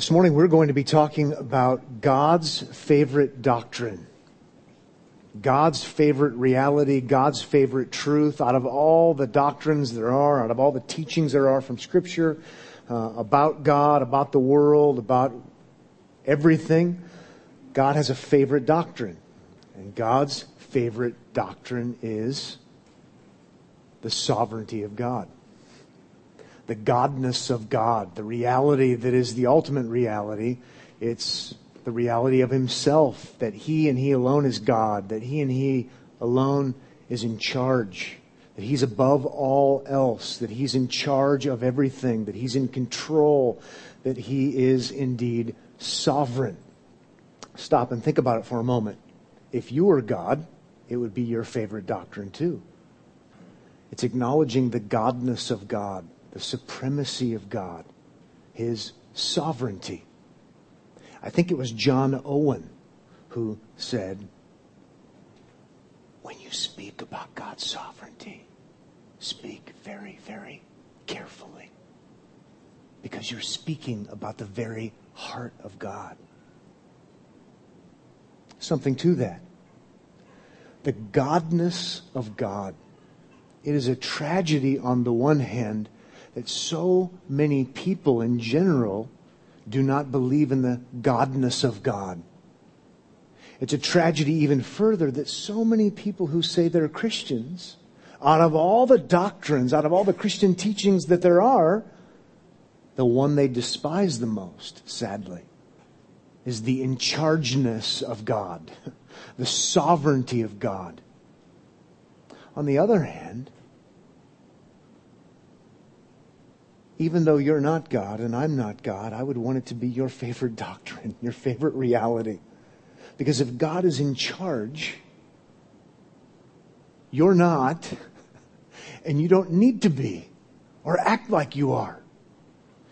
This morning we're going to be talking about God's favorite doctrine. God's favorite reality, God's favorite truth out of all the doctrines there are, out of all the teachings there are from Scripture uh, about God, about the world, about everything. God has a favorite doctrine. And God's favorite doctrine is the sovereignty of God the godness of God, the reality that is the ultimate reality. It's the reality of Himself, that He and He alone is God, that He and He alone is in charge, that He's above all else, that He's in charge of everything, that He's in control, that He is indeed sovereign. Stop and think about it for a moment. If you were God, it would be your favorite doctrine too. It's acknowledging the godness of God, the supremacy of God, His sovereignty. I think it was John Owen who said, when you speak about God's sovereignty, speak very, very carefully. Because you're speaking about the very heart of God. Something to that. The godness of God. It is a tragedy on the one hand that so many people in general do not believe in the godness of God. It's a tragedy even further that so many people who say they're Christians, out of all the doctrines, out of all the Christian teachings that there are, the one they despise the most, sadly, is the in chargeness of God, the sovereignty of God. On the other hand, even though you're not God and I'm not God, I would want it to be your favorite doctrine, your favorite reality. Because if God is in charge, you're not, and you don't need to be or act like you are.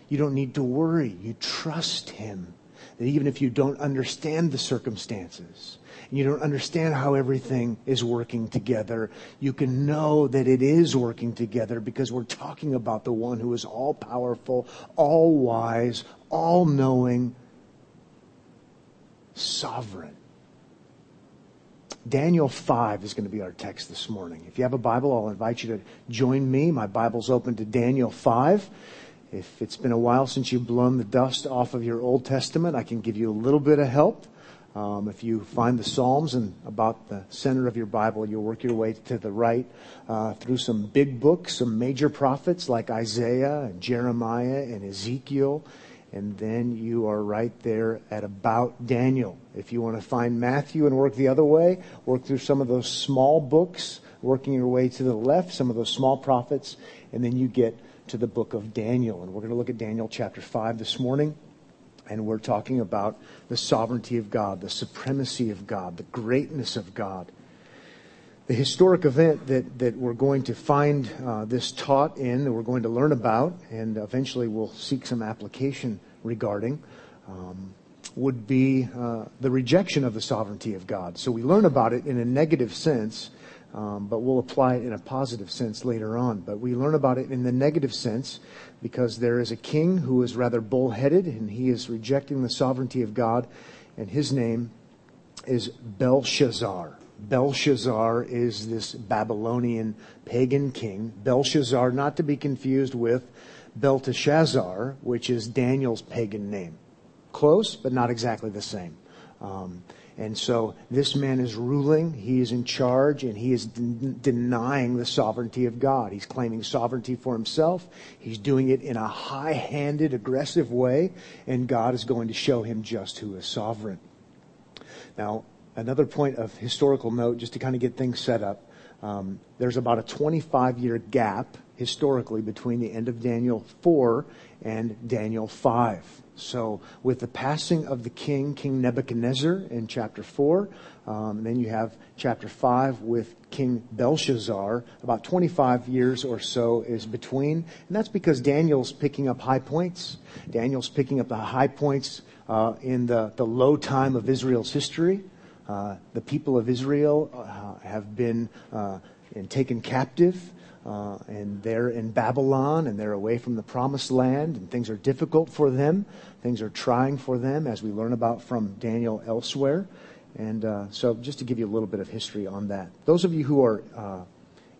You don't need to worry. You trust Him. That even if you don't understand the circumstances, you don't understand how everything is working together, you can know that it is working together because we're talking about the one who is all powerful, all wise, all knowing, sovereign. Daniel 5 is going to be our text this morning. If you have a Bible, I'll invite you to join me. My Bible's open to Daniel 5. If it's been a while since you've blown the dust off of your Old Testament, I can give you a little bit of help. Um, if you find the Psalms and about the center of your Bible, you'll work your way to the right uh, through some big books, some major prophets like Isaiah and Jeremiah and Ezekiel, and then you are right there at about Daniel. If you want to find Matthew and work the other way, work through some of those small books, working your way to the left, some of those small prophets, and then you get to the book of Daniel. And we're going to look at Daniel chapter 5 this morning and we're talking about the sovereignty of God, the supremacy of God, the greatness of God. The historic event that, that we're going to find uh, this taught in, that we're going to learn about, and eventually we'll seek some application regarding, um, would be uh, the rejection of the sovereignty of God. So we learn about it in a negative sense, um, but we'll apply it in a positive sense later on. But we learn about it in the negative sense because there is a king who is rather bullheaded and he is rejecting the sovereignty of God, and his name is Belshazzar. Belshazzar is this Babylonian pagan king. Belshazzar, not to be confused with Belteshazzar, which is Daniel's pagan name. Close, but not exactly the same. Um, and so this man is ruling, he is in charge, and he is de- denying the sovereignty of God. He's claiming sovereignty for himself. He's doing it in a high handed, aggressive way, and God is going to show him just who is sovereign. Now, another point of historical note, just to kind of get things set up, um, there's about a 25 year gap historically between the end of Daniel 4 and Daniel 5. So, with the passing of the king, King Nebuchadnezzar, in chapter 4, um, then you have chapter 5 with King Belshazzar. About 25 years or so is between. And that's because Daniel's picking up high points. Daniel's picking up the high points uh, in the, the low time of Israel's history. Uh, the people of Israel uh, have been uh, taken captive. Uh, and they're in Babylon and they're away from the promised land and things are difficult for them. Things are trying for them as we learn about from Daniel elsewhere. And uh, so just to give you a little bit of history on that. Those of you who are uh,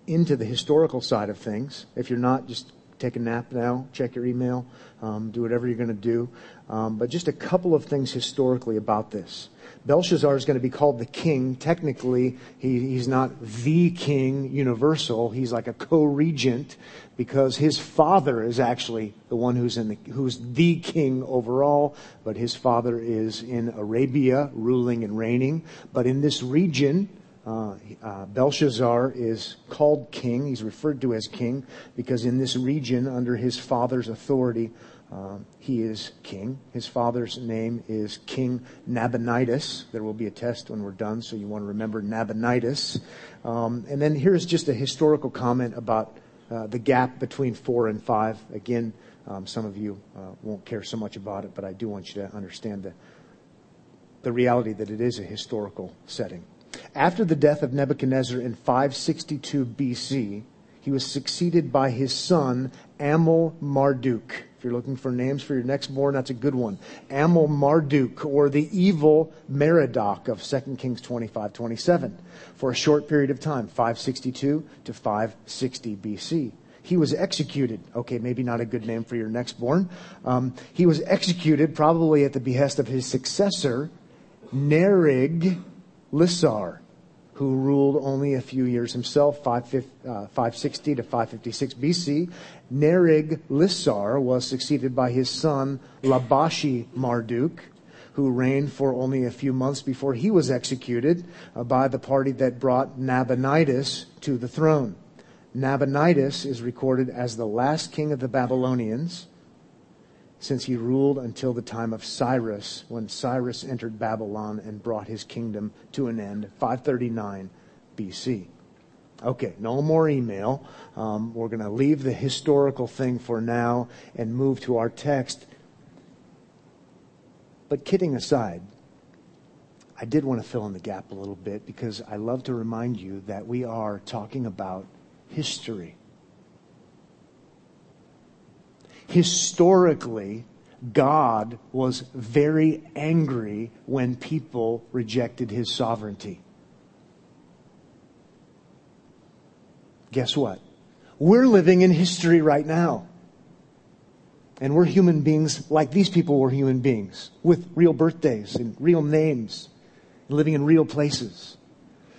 into the historical side of things, if you're not, just take a nap now, check your email, um, do whatever you're going to do. Um, but just a couple of things historically about this. Belshazzar is going to be called the king. Technically, he, he's not the king universal. He's like a co-regent because his father is actually the one who's in the, who's the king overall, but his father is in Arabia ruling and reigning. But in this region, uh, uh, Belshazzar is called king. He's referred to as king because in this region, under his father's authority, um, he is king. His father's name is King Nabonidus. There will be a test when we're done, so you want to remember Nabonidus. Um, and then here's just a historical comment about uh, the gap between four and five. Again, um, some of you uh, won't care so much about it, but I do want you to understand the, the reality that it is a historical setting. After the death of Nebuchadnezzar in 562 BC, he was succeeded by his son Amel Marduk. If you're looking for names for your next born, that's a good one. Amel Marduk, or the evil Merodach of 2 Kings 25, 27, for a short period of time, 562 to 560 BC. He was executed. Okay, maybe not a good name for your next born. Um, he was executed probably at the behest of his successor, Nerig Lissar who ruled only a few years himself, 560 uh, to 556 BC. Nerig Lissar was succeeded by his son Labashi Marduk, who reigned for only a few months before he was executed uh, by the party that brought Nabonidus to the throne. Nabonidus is recorded as the last king of the Babylonians since he ruled until the time of Cyrus, when Cyrus entered Babylon and brought his kingdom to an end, 539 BC. Okay, no more email. Um, we're going to leave the historical thing for now and move to our text. But kidding aside, I did want to fill in the gap a little bit because I love to remind you that we are talking about history historically, God was very angry when people rejected his sovereignty. Guess what? We're living in history right now. And we're human beings like these people were human beings with real birthdays and real names, and living in real places.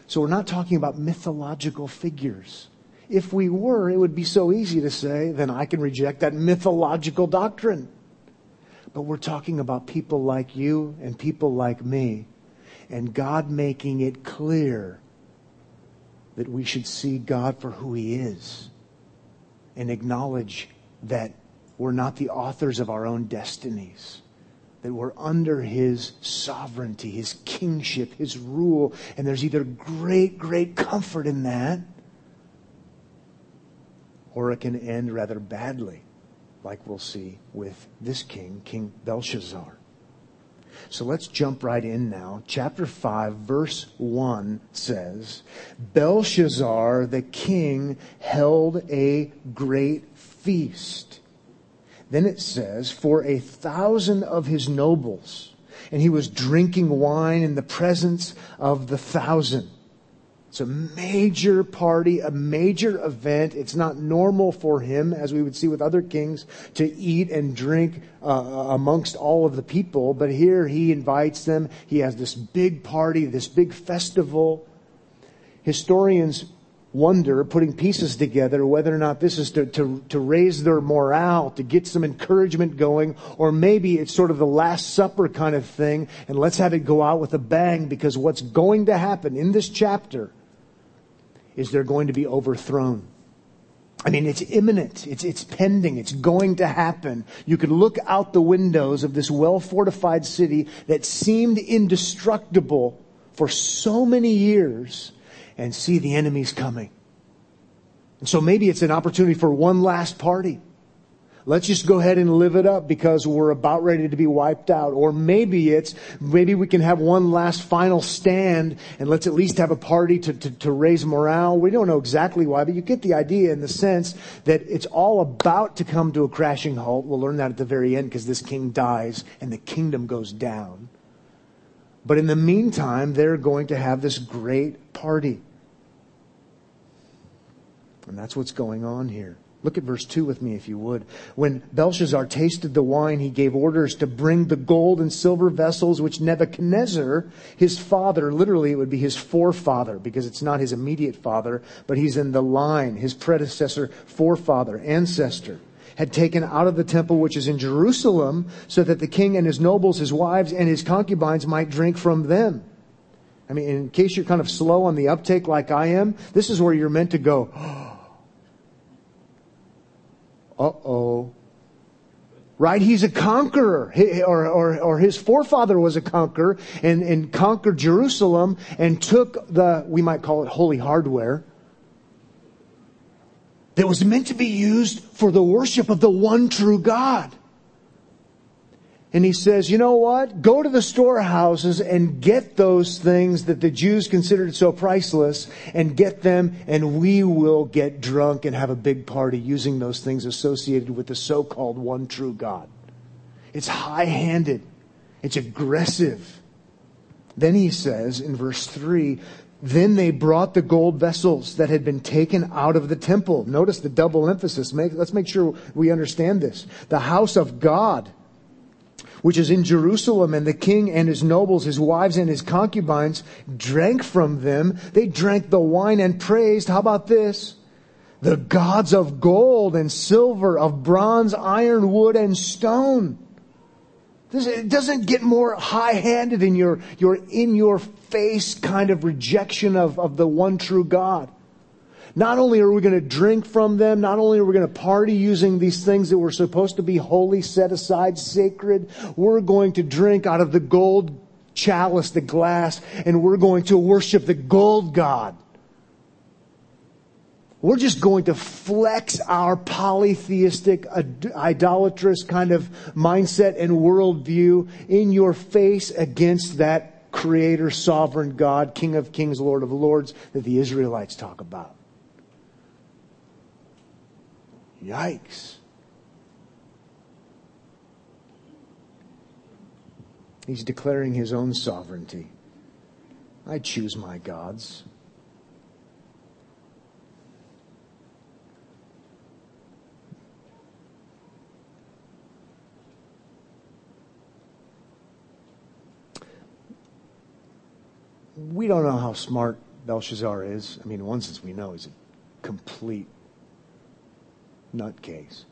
So we're not talking about mythological figures. If we were, it would be so easy to say, then I can reject that mythological doctrine. But we're talking about people like you and people like me, and God making it clear that we should see God for who He is and acknowledge that we're not the authors of our own destinies, that we're under His sovereignty, His kingship, His rule, and there's either great, great comfort in that or it can end rather badly, like we'll see with this king, King Belshazzar. So let's jump right in now. Chapter 5, verse 1 says, Belshazzar the king held a great feast. Then it says, for a thousand of his nobles, and he was drinking wine in the presence of the thousand. It's a major party, a major event. It's not normal for him, as we would see with other kings, to eat and drink uh, amongst all of the people. But here he invites them. He has this big party, this big festival. Historians wonder, putting pieces together, whether or not this is to, to, to raise their morale, to get some encouragement going, or maybe it's sort of the Last Supper kind of thing, and let's have it go out with a bang, because what's going to happen in this chapter is they're going to be overthrown. I mean, it's imminent. It's, it's pending. It's going to happen. You could look out the windows of this well fortified city that seemed indestructible for so many years and see the enemies coming. And so maybe it's an opportunity for one last party. Let's just go ahead and live it up because we're about ready to be wiped out. Or maybe it's, maybe we can have one last final stand and let's at least have a party to, to, to, raise morale. We don't know exactly why, but you get the idea in the sense that it's all about to come to a crashing halt. We'll learn that at the very end because this king dies and the kingdom goes down. But in the meantime, they're going to have this great party. And that's what's going on here. Look at verse 2 with me, if you would. When Belshazzar tasted the wine, he gave orders to bring the gold and silver vessels which Nebuchadnezzar, his father, literally it would be his forefather, because it's not his immediate father, but he's in the line, his predecessor, forefather, ancestor, had taken out of the temple which is in Jerusalem, so that the king and his nobles, his wives, and his concubines might drink from them. I mean, in case you're kind of slow on the uptake like I am, this is where you're meant to go, oh, uh-oh. Right? He's a conqueror. or, or, or his forefather was a conqueror and, and conquered Jerusalem and took the, we might call it holy hardware, that was meant to be used for the worship of the one true God and he says, you know what? Go to the storehouses and get those things that the Jews considered so priceless and get them and we will get drunk and have a big party using those things associated with the so-called one true God. It's high-handed. It's aggressive. Then he says in verse three, then they brought the gold vessels that had been taken out of the temple. Notice the double emphasis. let's make sure we understand this. The house of God which is in Jerusalem, and the king and his nobles, his wives and his concubines drank from them. They drank the wine and praised. How about this? The gods of gold and silver, of bronze, iron, wood, and stone. This, it doesn't get more high-handed in your, your in-your-face kind of rejection of, of the one true God. Not only are we going to drink from them, not only are we going to party using these things that were supposed to be holy, set aside, sacred, we're going to drink out of the gold chalice, the glass, and we're going to worship the gold God. We're just going to flex our polytheistic, idolatrous kind of mindset and worldview in your face against that creator, sovereign God, King of kings, Lord of lords that the Israelites talk about. Yikes. He's declaring his own sovereignty. I choose my gods. We don't know how smart Belshazzar is. I mean, in one sense, we know he's a complete nutcase.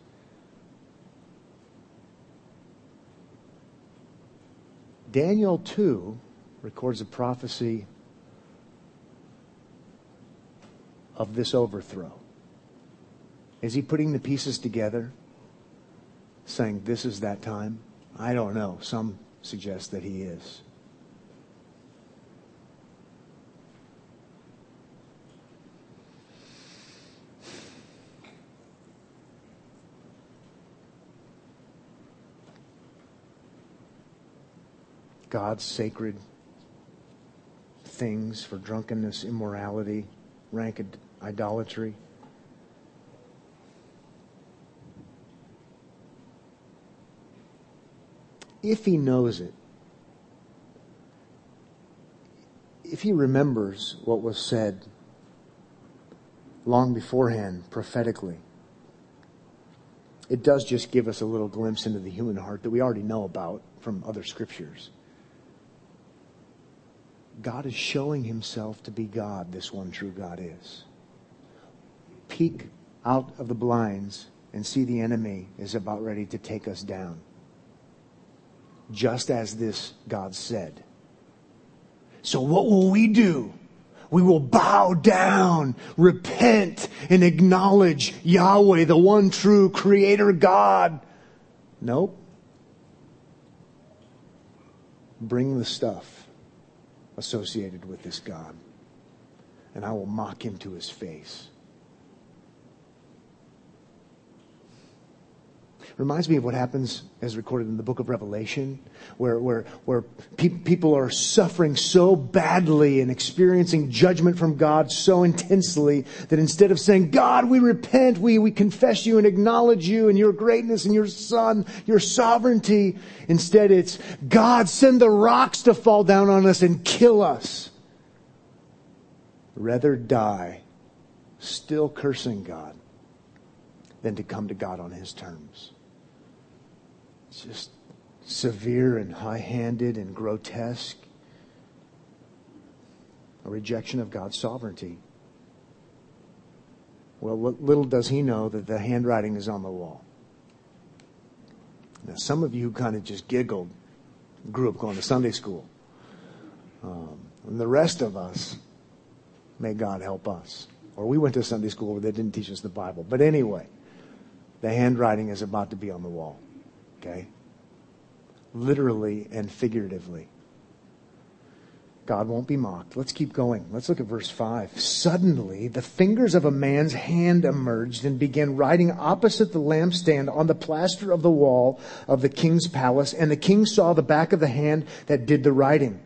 Daniel 2 records a prophecy of this overthrow. Is he putting the pieces together, saying, This is that time? I don't know. Some suggest that he is. God's sacred things for drunkenness, immorality, rank idolatry. If he knows it, if he remembers what was said long beforehand prophetically, it does just give us a little glimpse into the human heart that we already know about from other scriptures. God is showing himself to be God, this one true God is. Peek out of the blinds and see the enemy is about ready to take us down. Just as this God said. So what will we do? We will bow down, repent, and acknowledge Yahweh, the one true creator God. Nope. Bring the stuff associated with this God. And I will mock him to his face. Reminds me of what happens as recorded in the book of Revelation, where, where, where pe- people are suffering so badly and experiencing judgment from God so intensely that instead of saying, God, we repent, we, we confess you and acknowledge you and your greatness and your son, your sovereignty, instead it's, God, send the rocks to fall down on us and kill us. Rather die still cursing God than to come to God on his terms. Just severe and high handed and grotesque. A rejection of God's sovereignty. Well, little does he know that the handwriting is on the wall. Now, some of you kind of just giggled, grew up going to Sunday school. Um, and the rest of us, may God help us. Or we went to Sunday school where they didn't teach us the Bible. But anyway, the handwriting is about to be on the wall. Okay? Literally and figuratively. God won't be mocked. Let's keep going. Let's look at verse 5. Suddenly, the fingers of a man's hand emerged and began writing opposite the lampstand on the plaster of the wall of the king's palace, and the king saw the back of the hand that did the writing.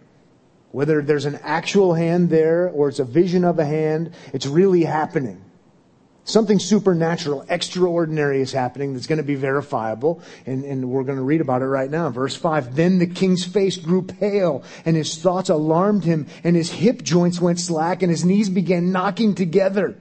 Whether there's an actual hand there or it's a vision of a hand, it's really happening. Something supernatural, extraordinary is happening that's going to be verifiable, and, and we're going to read about it right now. Verse 5 Then the king's face grew pale, and his thoughts alarmed him, and his hip joints went slack, and his knees began knocking together.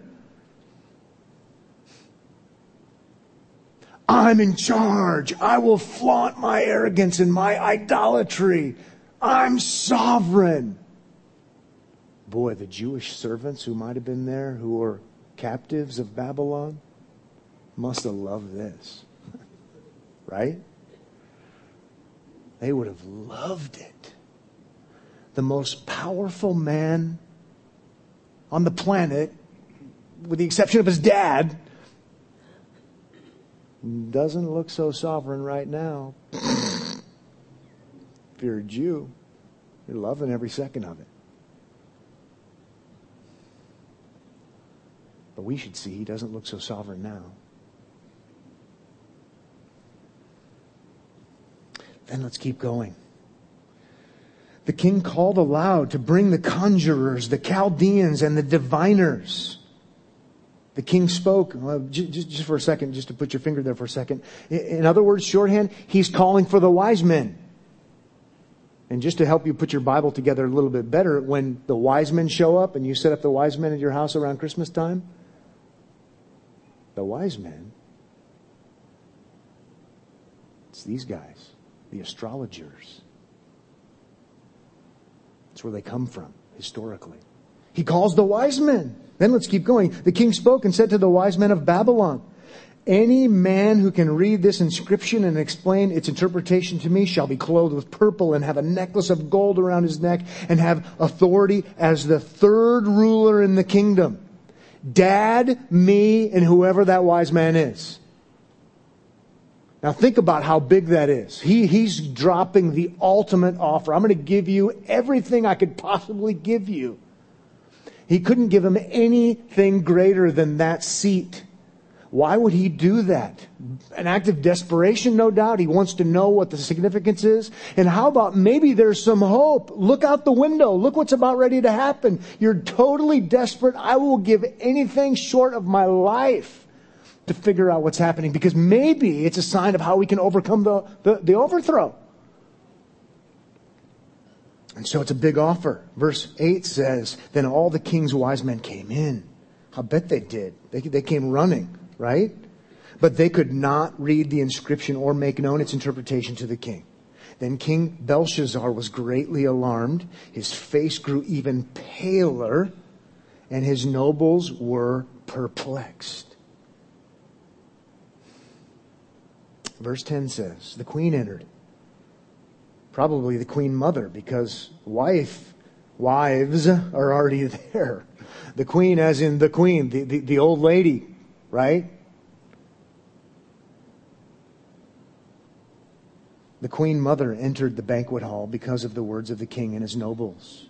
I'm in charge. I will flaunt my arrogance and my idolatry. I'm sovereign. Boy, the Jewish servants who might have been there, who were captives of Babylon must have loved this. right? They would have loved it. The most powerful man on the planet, with the exception of his dad, doesn't look so sovereign right now. if you're a Jew, you're loving every second of it. But we should see he doesn't look so sovereign now. Then let's keep going. The king called aloud to bring the conjurers, the Chaldeans, and the diviners. The king spoke, uh, just, just for a second, just to put your finger there for a second. In other words, shorthand, he's calling for the wise men. And just to help you put your Bible together a little bit better, when the wise men show up and you set up the wise men at your house around Christmas time, the wise men, it's these guys, the astrologers. That's where they come from, historically. He calls the wise men. Then let's keep going. The king spoke and said to the wise men of Babylon, any man who can read this inscription and explain its interpretation to me shall be clothed with purple and have a necklace of gold around his neck and have authority as the third ruler in the kingdom. Dad, me, and whoever that wise man is. Now think about how big that is. He, he's dropping the ultimate offer. I'm going to give you everything I could possibly give you. He couldn't give him anything greater than that seat. Why would he do that? An act of desperation, no doubt. He wants to know what the significance is. And how about maybe there's some hope? Look out the window. Look what's about ready to happen. You're totally desperate. I will give anything short of my life to figure out what's happening because maybe it's a sign of how we can overcome the, the, the overthrow. And so it's a big offer. Verse 8 says, Then all the king's wise men came in. I bet they did. They, they came running right? But they could not read the inscription or make known its interpretation to the king. Then King Belshazzar was greatly alarmed. His face grew even paler, and his nobles were perplexed. Verse 10 says, The queen entered. Probably the queen mother, because wife, wives are already there. The queen, as in the queen, the, the, the old lady, right? The queen mother entered the banquet hall because of the words of the king and his nobles.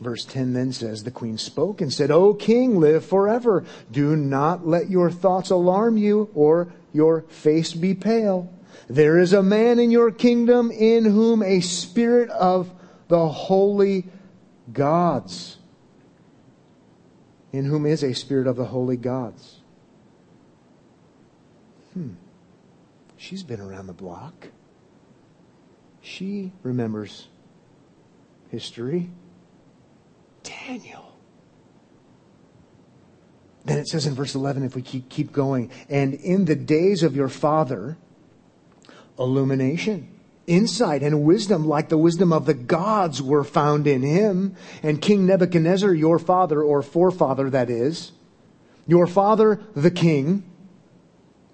Verse 10 then says, The queen spoke and said, O king, live forever. Do not let your thoughts alarm you or your face be pale. There is a man in your kingdom in whom a spirit of the holy gods, in whom is a spirit of the holy gods. Hmm. She's been around the block. She remembers history. Daniel. Then it says in verse 11, if we keep, keep going, and in the days of your father, illumination, insight, and wisdom like the wisdom of the gods were found in him. And King Nebuchadnezzar, your father, or forefather, that is, your father, the king,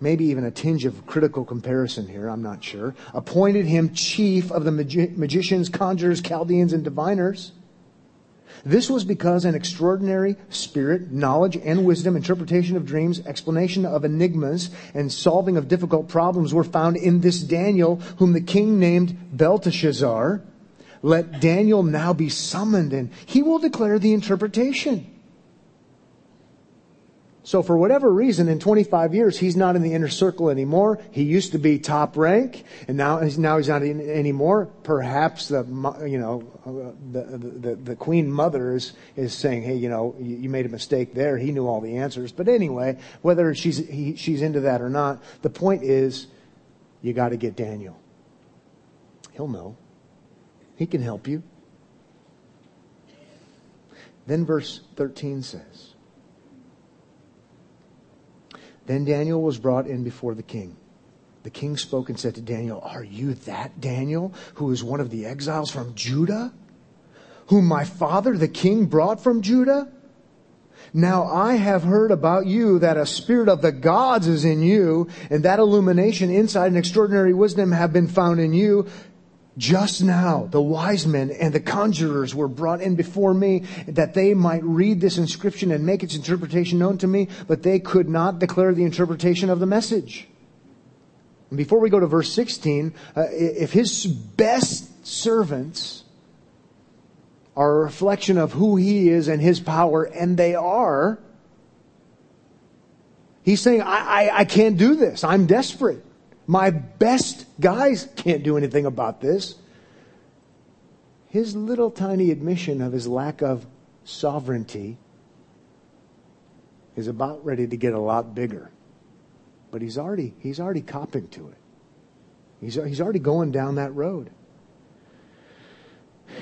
maybe even a tinge of critical comparison here, I'm not sure, appointed him chief of the magi- magicians, conjurers, Chaldeans, and diviners. This was because an extraordinary spirit, knowledge and wisdom, interpretation of dreams, explanation of enigmas, and solving of difficult problems were found in this Daniel, whom the king named Belteshazzar. Let Daniel now be summoned, and he will declare the interpretation. So for whatever reason, in 25 years, he's not in the inner circle anymore. He used to be top rank, and now, he's, now he's not in anymore. Perhaps the, you know, uh, the, the, the queen mother is, is saying, hey, you know, you made a mistake there. He knew all the answers. But anyway, whether she's, he, she's into that or not, the point is, you got to get Daniel. He'll know. He can help you. Then verse 13 says, then Daniel was brought in before the king. The king spoke and said to Daniel, Are you that Daniel who is one of the exiles from Judah? Whom my father the king brought from Judah? Now I have heard about you that a spirit of the gods is in you, and that illumination, insight, and extraordinary wisdom have been found in you. Just now, the wise men and the conjurers were brought in before me that they might read this inscription and make its interpretation known to me, but they could not declare the interpretation of the message. And before we go to verse 16, uh, if his best servants are a reflection of who he is and his power, and they are, he's saying, I, I, I can't do this. I'm desperate. My best guys can't do anything about this. His little tiny admission of his lack of sovereignty is about ready to get a lot bigger. But he's already, he's already copping to it. He's, he's already going down that road.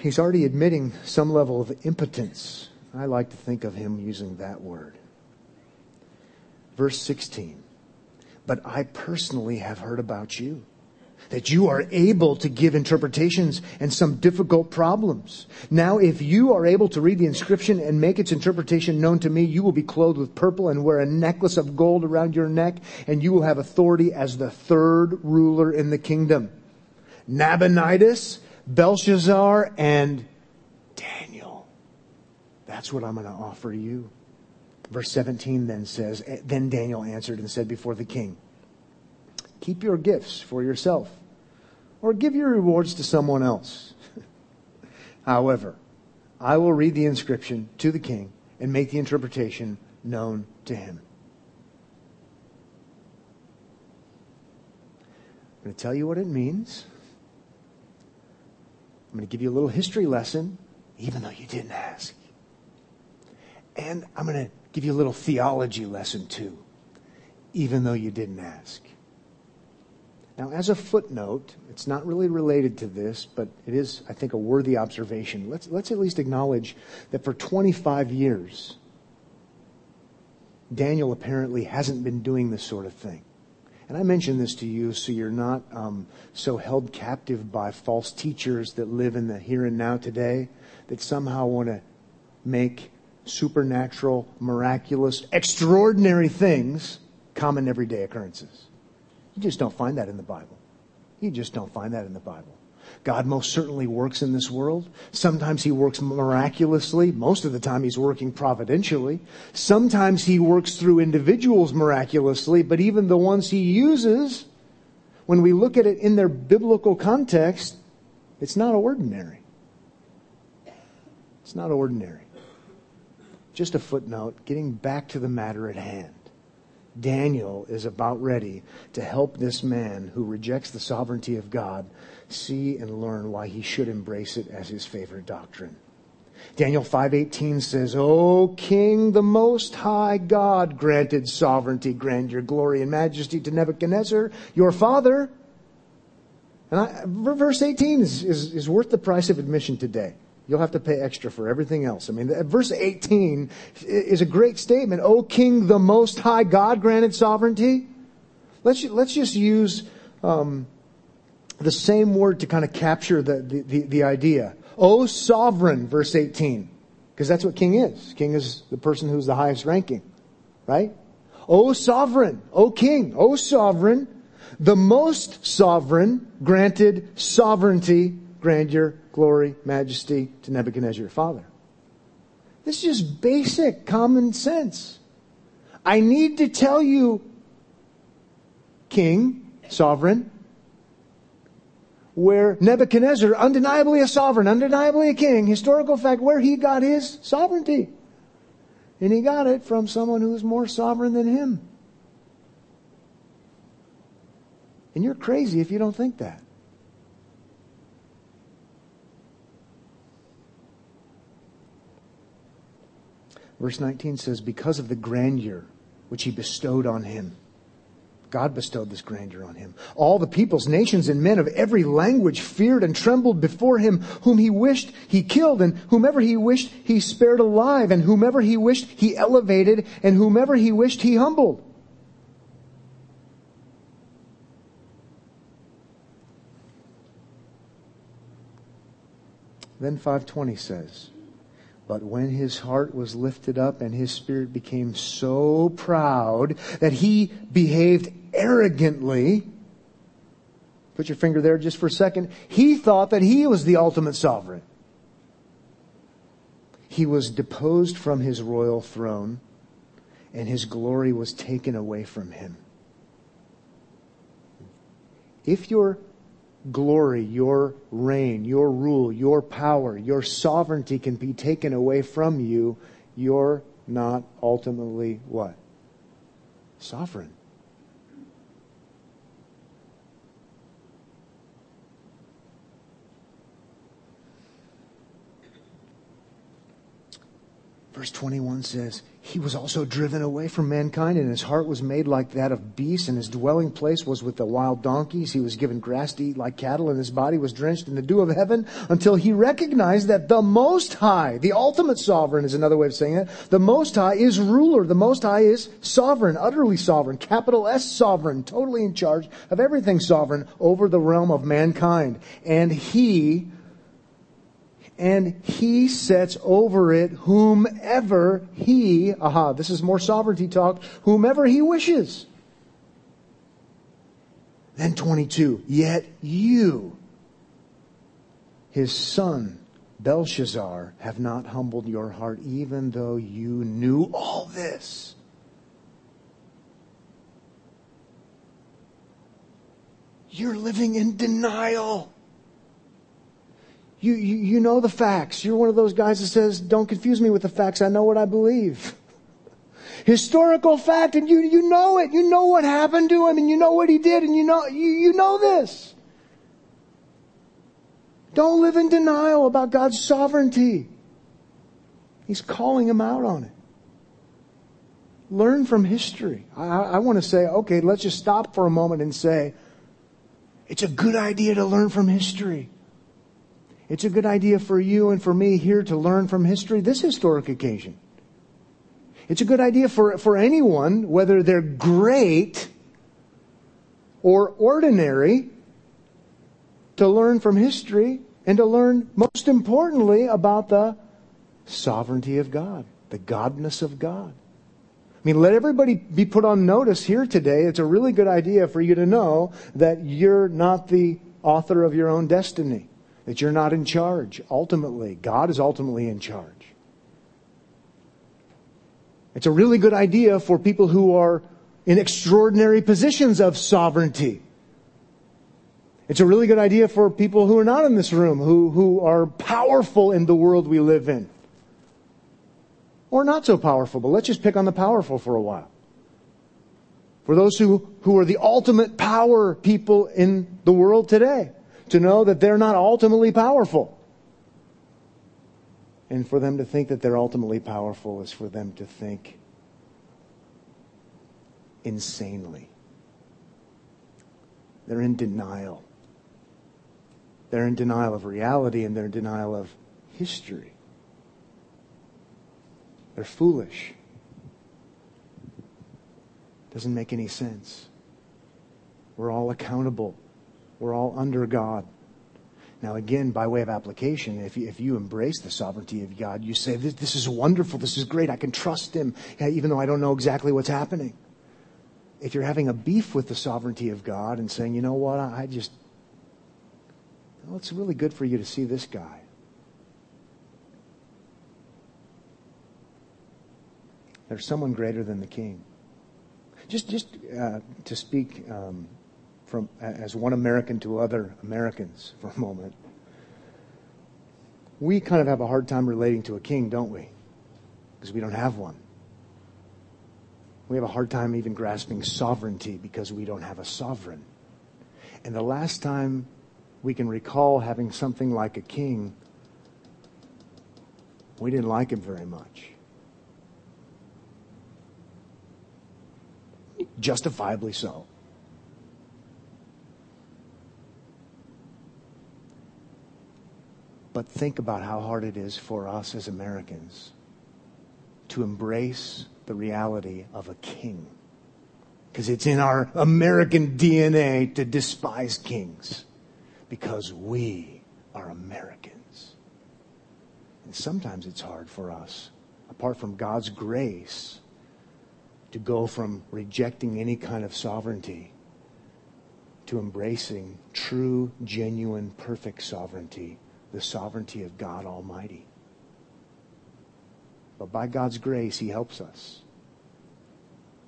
He's already admitting some level of impotence. I like to think of him using that word. Verse 16 but I personally have heard about you. That you are able to give interpretations and some difficult problems. Now, if you are able to read the inscription and make its interpretation known to me, you will be clothed with purple and wear a necklace of gold around your neck, and you will have authority as the third ruler in the kingdom. Nabonidus, Belshazzar, and Daniel. That's what I'm going to offer you. Verse 17 then says, Then Daniel answered and said before the king, Keep your gifts for yourself, or give your rewards to someone else. However, I will read the inscription to the king and make the interpretation known to him. I'm going to tell you what it means. I'm going to give you a little history lesson, even though you didn't ask. And I'm going to give you a little theology lesson too, even though you didn't ask. Now, as a footnote, it's not really related to this, but it is, I think, a worthy observation. Let's, let's at least acknowledge that for 25 years, Daniel apparently hasn't been doing this sort of thing. And I mention this to you so you're not um, so held captive by false teachers that live in the here and now today that somehow want to make supernatural, miraculous, extraordinary things common everyday occurrences. You just don't find that in the Bible. You just don't find that in the Bible. God most certainly works in this world. Sometimes he works miraculously. Most of the time he's working providentially. Sometimes he works through individuals miraculously, but even the ones he uses, when we look at it in their biblical context, it's not ordinary. It's not ordinary. Just a footnote, getting back to the matter at hand. Daniel is about ready to help this man who rejects the sovereignty of God see and learn why he should embrace it as his favorite doctrine. Daniel 5:18 says, "O king, the most high God granted sovereignty, grandeur, glory and majesty to Nebuchadnezzar, your father." And I, verse 18 is, is, is worth the price of admission today. You'll have to pay extra for everything else. I mean, verse 18 is a great statement. O King, the Most High God granted sovereignty. Let's, let's just use um, the same word to kind of capture the, the, the, the idea. O sovereign, verse 18. Because that's what king is. King is the person who's the highest ranking. Right? O sovereign, O king, O sovereign, the most sovereign granted sovereignty, grandeur, glory, majesty to Nebuchadnezzar, your father. This is just basic common sense. I need to tell you, king, sovereign, where Nebuchadnezzar, undeniably a sovereign, undeniably a king, historical fact, where he got his sovereignty. And he got it from someone who's more sovereign than him. And you're crazy if you don't think that. Verse 19 says, Because of the grandeur which he bestowed on him. God bestowed this grandeur on him. All the peoples, nations, and men of every language feared and trembled before him. Whom he wished, he killed, and whomever he wished, he spared alive, and whomever he wished, he elevated, and whomever he wished, he humbled. Then 520 says, but when his heart was lifted up and his spirit became so proud that he behaved arrogantly, put your finger there just for a second, he thought that he was the ultimate sovereign. He was deposed from his royal throne and his glory was taken away from him. If you're glory, your reign, your rule, your power, your sovereignty can be taken away from you, you're not ultimately what? Sovereign. Verse 21 says, he was also driven away from mankind, and his heart was made like that of beasts, and his dwelling place was with the wild donkeys. He was given grass to eat like cattle, and his body was drenched in the dew of heaven until he recognized that the Most High, the ultimate sovereign is another way of saying it, the Most High is ruler. The Most High is sovereign, utterly sovereign, capital S sovereign, totally in charge of everything sovereign over the realm of mankind. And he and he sets over it whomever he, aha, this is more sovereignty talk, whomever he wishes. Then 22, yet you, his son, Belshazzar, have not humbled your heart even though you knew all this. You're living in denial. You, you, you know the facts. You're one of those guys that says, don't confuse me with the facts. I know what I believe. Historical fact, and you, you know it. You know what happened to him, and you know what he did, and you know, you, you know this. Don't live in denial about God's sovereignty. He's calling him out on it. Learn from history. I, I want to say, okay, let's just stop for a moment and say, it's a good idea to learn from history. It's a good idea for you and for me here to learn from history this historic occasion. It's a good idea for, for anyone, whether they're great or ordinary, to learn from history and to learn, most importantly, about the sovereignty of God, the godness of God. I mean, let everybody be put on notice here today. It's a really good idea for you to know that you're not the author of your own destiny that you're not in charge. Ultimately, God is ultimately in charge. It's a really good idea for people who are in extraordinary positions of sovereignty. It's a really good idea for people who are not in this room, who, who are powerful in the world we live in. or not so powerful, but let's just pick on the powerful for a while. For those who, who are the ultimate power people in the world today, to know that they're not ultimately powerful. And for them to think that they're ultimately powerful is for them to think insanely. They're in denial. They're in denial of reality and they're in denial of history. They're foolish. Doesn't make any sense. We're all accountable. We're all under God. Now, again, by way of application, if you, if you embrace the sovereignty of God, you say, this, this is wonderful. This is great. I can trust Him, even though I don't know exactly what's happening. If you're having a beef with the sovereignty of God and saying, you know what, I just, well, it's really good for you to see this guy. There's someone greater than the king. Just, just uh, to speak um, from as one American to other Americans for a moment. We kind of have a hard time relating to a king, don't we? Because we don't have one. We have a hard time even grasping sovereignty because we don't have a sovereign. And the last time we can recall having something like a king, we didn't like him very much. justifiably so. But think about how hard it is for us as Americans to embrace the reality of a king. Because it's in our American DNA to despise kings. Because we are Americans. And sometimes it's hard for us, apart from God's grace, to go from rejecting any kind of sovereignty to embracing true, genuine, perfect sovereignty, the sovereignty of God Almighty. But by God's grace, He helps us.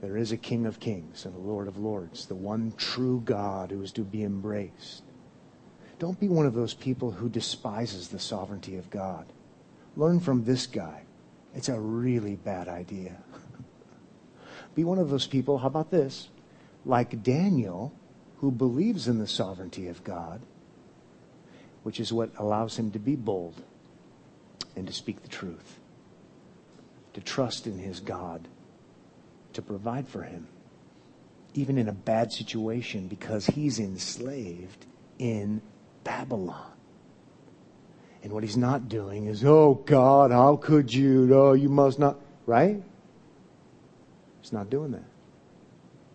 There is a King of Kings and a Lord of Lords, the one true God who is to be embraced. Don't be one of those people who despises the sovereignty of God. Learn from this guy. It's a really bad idea. Be one of those people, how about this? Like Daniel, who believes in the sovereignty of God, which is what allows him to be bold and to speak the truth, to trust in his God, to provide for him, even in a bad situation because he's enslaved in Babylon. And what he's not doing is, oh God, how could you? Oh, you must not, right? He's not doing that.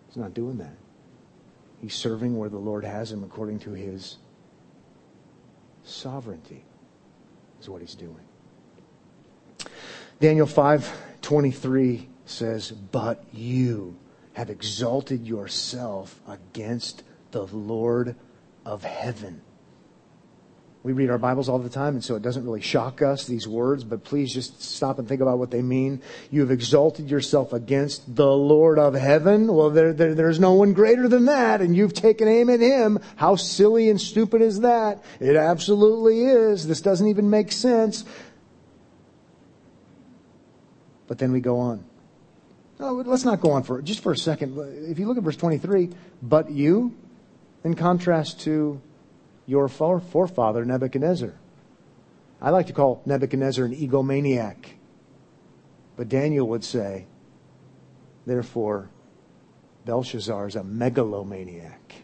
He's not doing that. He's serving where the Lord has him according to his sovereignty, is what he's doing. Daniel 5:23 says, "But you have exalted yourself against the Lord of heaven." We read our Bibles all the time, and so it doesn't really shock us, these words, but please just stop and think about what they mean. You have exalted yourself against the Lord of heaven. Well, there, there, there's no one greater than that, and you've taken aim at him. How silly and stupid is that? It absolutely is. This doesn't even make sense. But then we go on. No, let's not go on for just for a second. If you look at verse 23, but you, in contrast to your forefather, Nebuchadnezzar. I like to call Nebuchadnezzar an egomaniac. But Daniel would say, therefore, Belshazzar is a megalomaniac.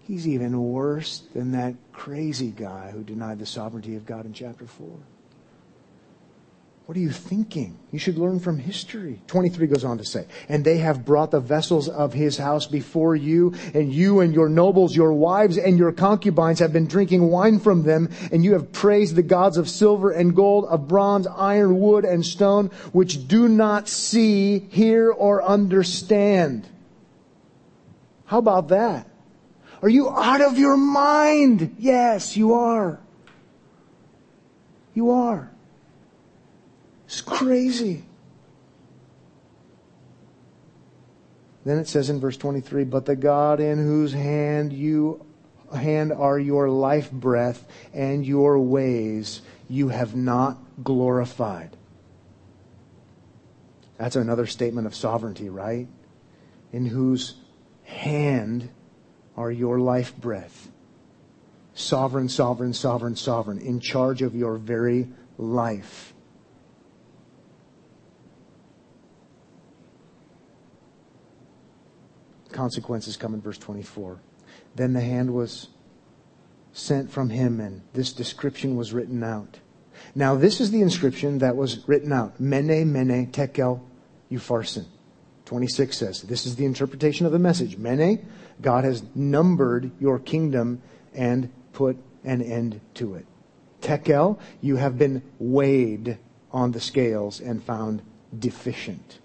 He's even worse than that crazy guy who denied the sovereignty of God in chapter 4. What are you thinking? You should learn from history. 23 goes on to say, And they have brought the vessels of his house before you, and you and your nobles, your wives and your concubines have been drinking wine from them, and you have praised the gods of silver and gold, of bronze, iron, wood, and stone, which do not see, hear, or understand. How about that? Are you out of your mind? Yes, you are. You are. It's crazy. Then it says in verse 23, but the God in whose hand you hand are your life breath and your ways you have not glorified. That's another statement of sovereignty, right? In whose hand are your life breath. Sovereign, sovereign, sovereign, sovereign, in charge of your very life. Consequences come in verse 24. Then the hand was sent from him, and this description was written out. Now, this is the inscription that was written out Mene, Mene, Tekel, Upharsin. 26 says, This is the interpretation of the message. Mene, God has numbered your kingdom and put an end to it. Tekel, you have been weighed on the scales and found deficient.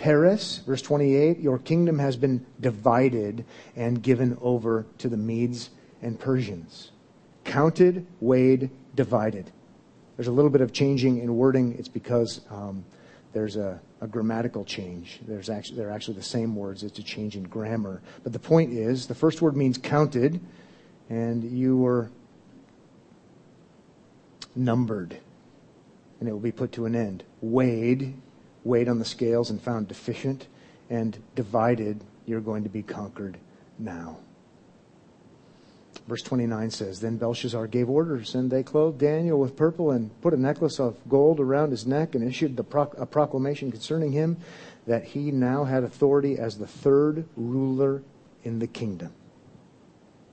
Peres, verse 28, your kingdom has been divided and given over to the Medes and Persians. Counted, weighed, divided. There's a little bit of changing in wording. It's because um, there's a, a, grammatical change. There's actually, they're actually the same words. It's a change in grammar. But the point is, the first word means counted, and you were numbered, and it will be put to an end. Weighed, weighed on the scales and found deficient, and divided, you're going to be conquered now. Verse 29 says, Then Belshazzar gave orders, and they clothed Daniel with purple and put a necklace of gold around his neck and issued a proclamation concerning him that he now had authority as the third ruler in the kingdom.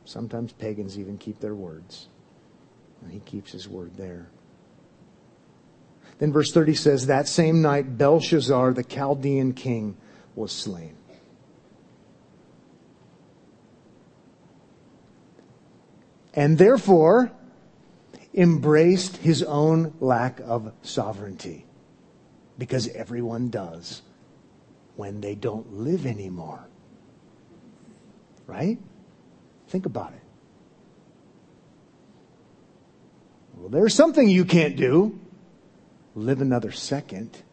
Sometimes pagans even keep their words, and he keeps his word there. Then verse 30 says, That same night Belshazzar, the Chaldean king, was slain. and therefore embraced his own lack of sovereignty. Because everyone does when they don't live anymore. Right? Think about it. Well, there's something you can't do. Live another second.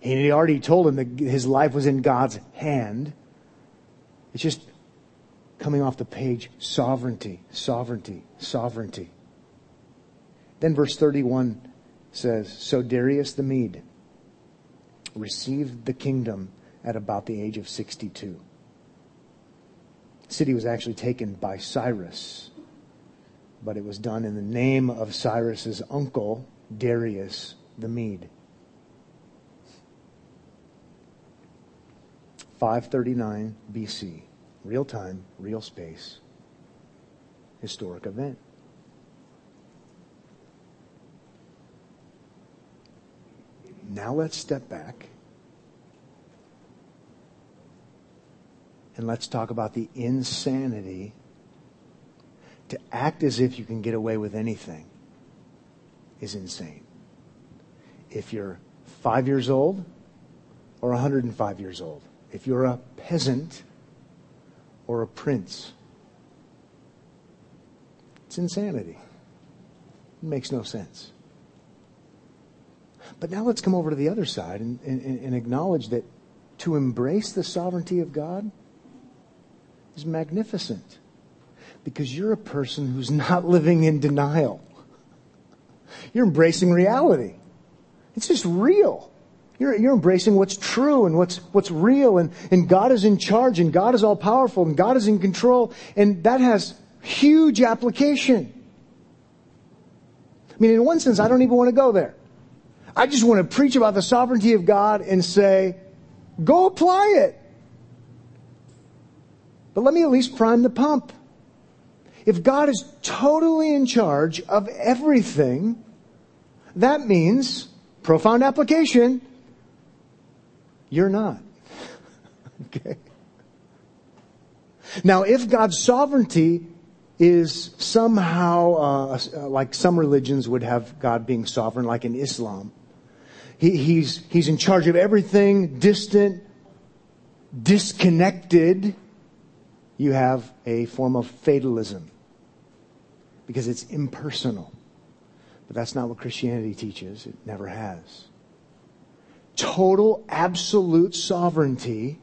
He already told him that his life was in God's hand. It's just coming off the page sovereignty, sovereignty, sovereignty. Then verse 31 says So Darius the Mede received the kingdom at about the age of 62. The city was actually taken by Cyrus, but it was done in the name of Cyrus's uncle, Darius the Mede. 539 BC real time, real space, historic event. Now let's step back and let's talk about the insanity to act as if you can get away with anything is insane. If you're five years old or 105 years old, if you're a peasant or a prince. It's insanity. It makes no sense. But now let's come over to the other side and, and, and acknowledge that to embrace the sovereignty of God is magnificent because you're a person who's not living in denial. You're embracing reality. It's just real. You're, you're embracing what's true and what's, what's real and, and God is in charge and God is all powerful and God is in control and that has huge application. I mean, in one sense, I don't even want to go there. I just want to preach about the sovereignty of God and say, go apply it. But let me at least prime the pump. If God is totally in charge of everything, that means profound application you're not. okay? Now, if God's sovereignty is somehow uh, uh, like some religions would have God being sovereign, like in Islam, he, he's, he's in charge of everything, distant, disconnected. You have a form of fatalism because it's impersonal. But that's not what Christianity teaches. It never has total, absolute sovereignty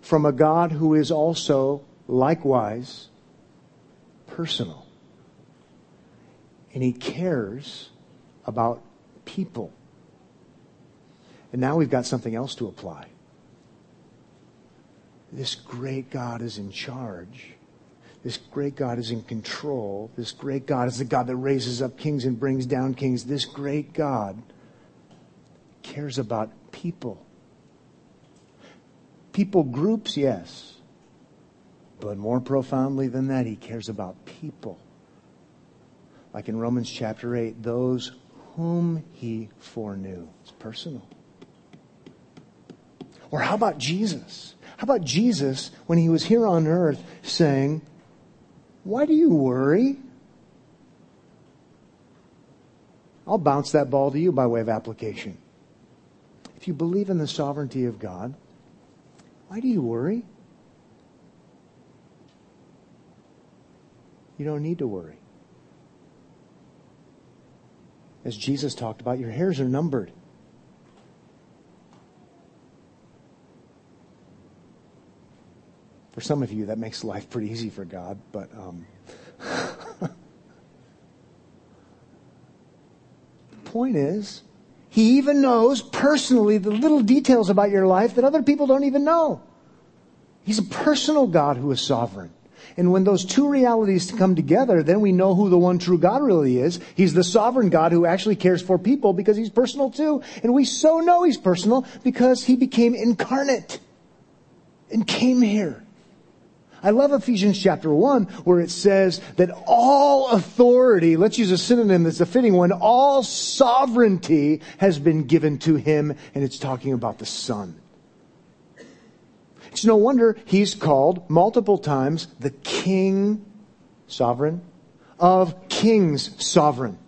from a God who is also likewise personal. And he cares about people. And now we've got something else to apply. This great God is in charge. This great God is in control. This great God is the God that raises up kings and brings down kings. This great God cares about people. People groups, yes. But more profoundly than that, he cares about people. Like in Romans chapter 8, those whom he foreknew. It's personal. Or how about Jesus? How about Jesus when he was here on earth saying, Why do you worry? I'll bounce that ball to you by way of application. If you believe in the sovereignty of God, why do you worry? You don't need to worry. As Jesus talked about, your hairs are numbered. For some of you, that makes life pretty easy for God, but um, the point is, He even knows personally the little details about your life that other people don't even know. He's a personal God who is sovereign. And when those two realities come together, then we know who the one true God really is. He's the sovereign God who actually cares for people because he's personal too. And we so know he's personal because he became incarnate and came here. I love Ephesians chapter 1 where it says that all authority, let's use a synonym that's a fitting one, all sovereignty has been given to him and it's talking about the Son. It's no wonder he's called multiple times the King sovereign of kings sovereign.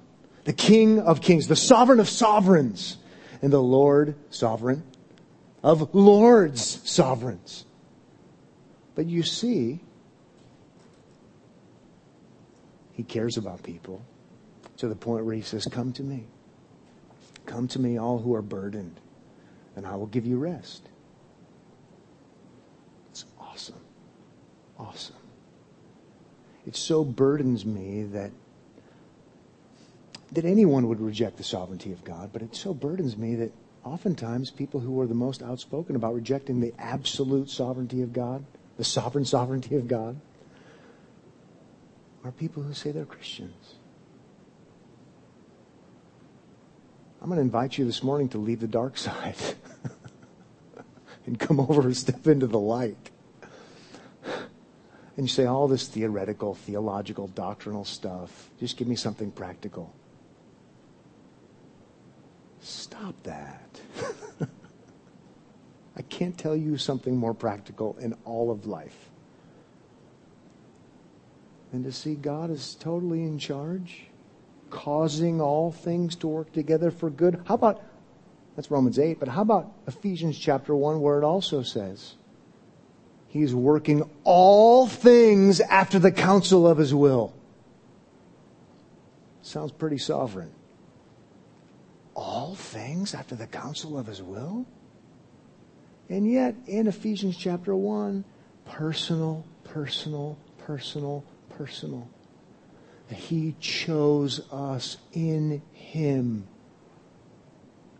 The King of kings, the sovereign of sovereigns, and the Lord sovereign of lords sovereigns. But you see, he cares about people to the point where he says, Come to me. Come to me, all who are burdened, and I will give you rest. It's awesome. Awesome. It so burdens me that that anyone would reject the sovereignty of God, but it so burdens me that oftentimes people who are the most outspoken about rejecting the absolute sovereignty of God, the sovereign sovereignty of God, are people who say they're Christians. I'm going to invite you this morning to leave the dark side and come over and step into the light and you say all this theoretical, theological, doctrinal stuff. Just give me something practical. Stop that. I can't tell you something more practical in all of life than to see God is totally in charge, causing all things to work together for good. How about, that's Romans 8, but how about Ephesians chapter 1 where it also says, He's working all things after the counsel of his will. Sounds pretty sovereign. All things after the counsel of his will? And yet, in Ephesians chapter 1, personal, personal, personal, personal. He chose us in him.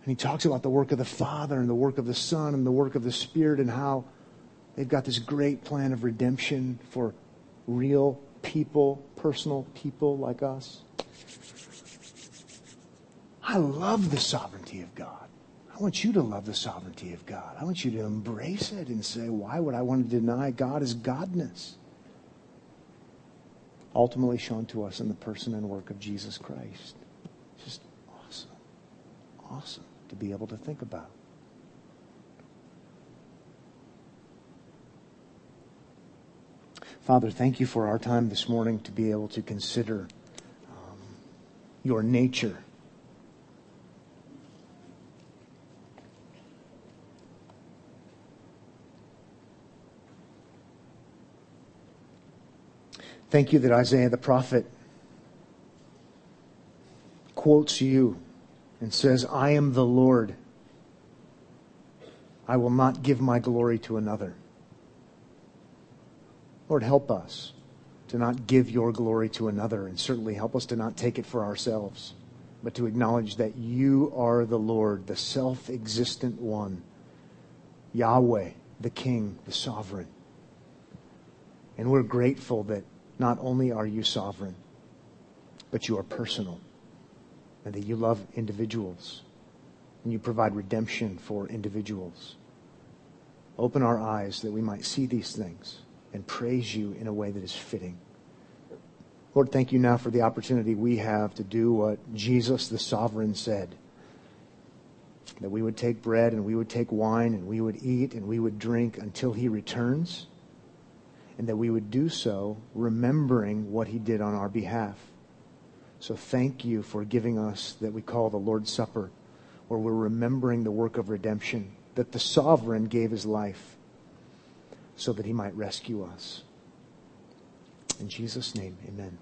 And he talks about the work of the Father and the work of the Son and the work of the Spirit and how They've got this great plan of redemption for real people, personal people like us. I love the sovereignty of God. I want you to love the sovereignty of God. I want you to embrace it and say, why would I want to deny God as godness? Ultimately shown to us in the person and work of Jesus Christ. Just awesome. Awesome to be able to think about. Father, thank you for our time this morning to be able to consider um, your nature. Thank you that Isaiah the prophet quotes you and says, I am the Lord. I will not give my glory to another. Lord, help us to not give your glory to another, and certainly help us to not take it for ourselves. but to acknowledge that you are the Lord, the self existent one, Yahweh, the King, the sovereign. And we're grateful that not only are you sovereign, but you are personal, and that you love individuals, and you provide redemption for individuals. Open our eyes that we might see these things and praise you in a way that is fitting. Lord, thank you now for the opportunity we have to do what Jesus the sovereign said. That we would take bread and we would take wine and we would eat and we would drink until he returns. And that we would do so remembering what he did on our behalf. So thank you for giving us that we call the Lord's Supper, where we're remembering the work of redemption, that the sovereign gave his life so that he might rescue us. In Jesus' name, amen.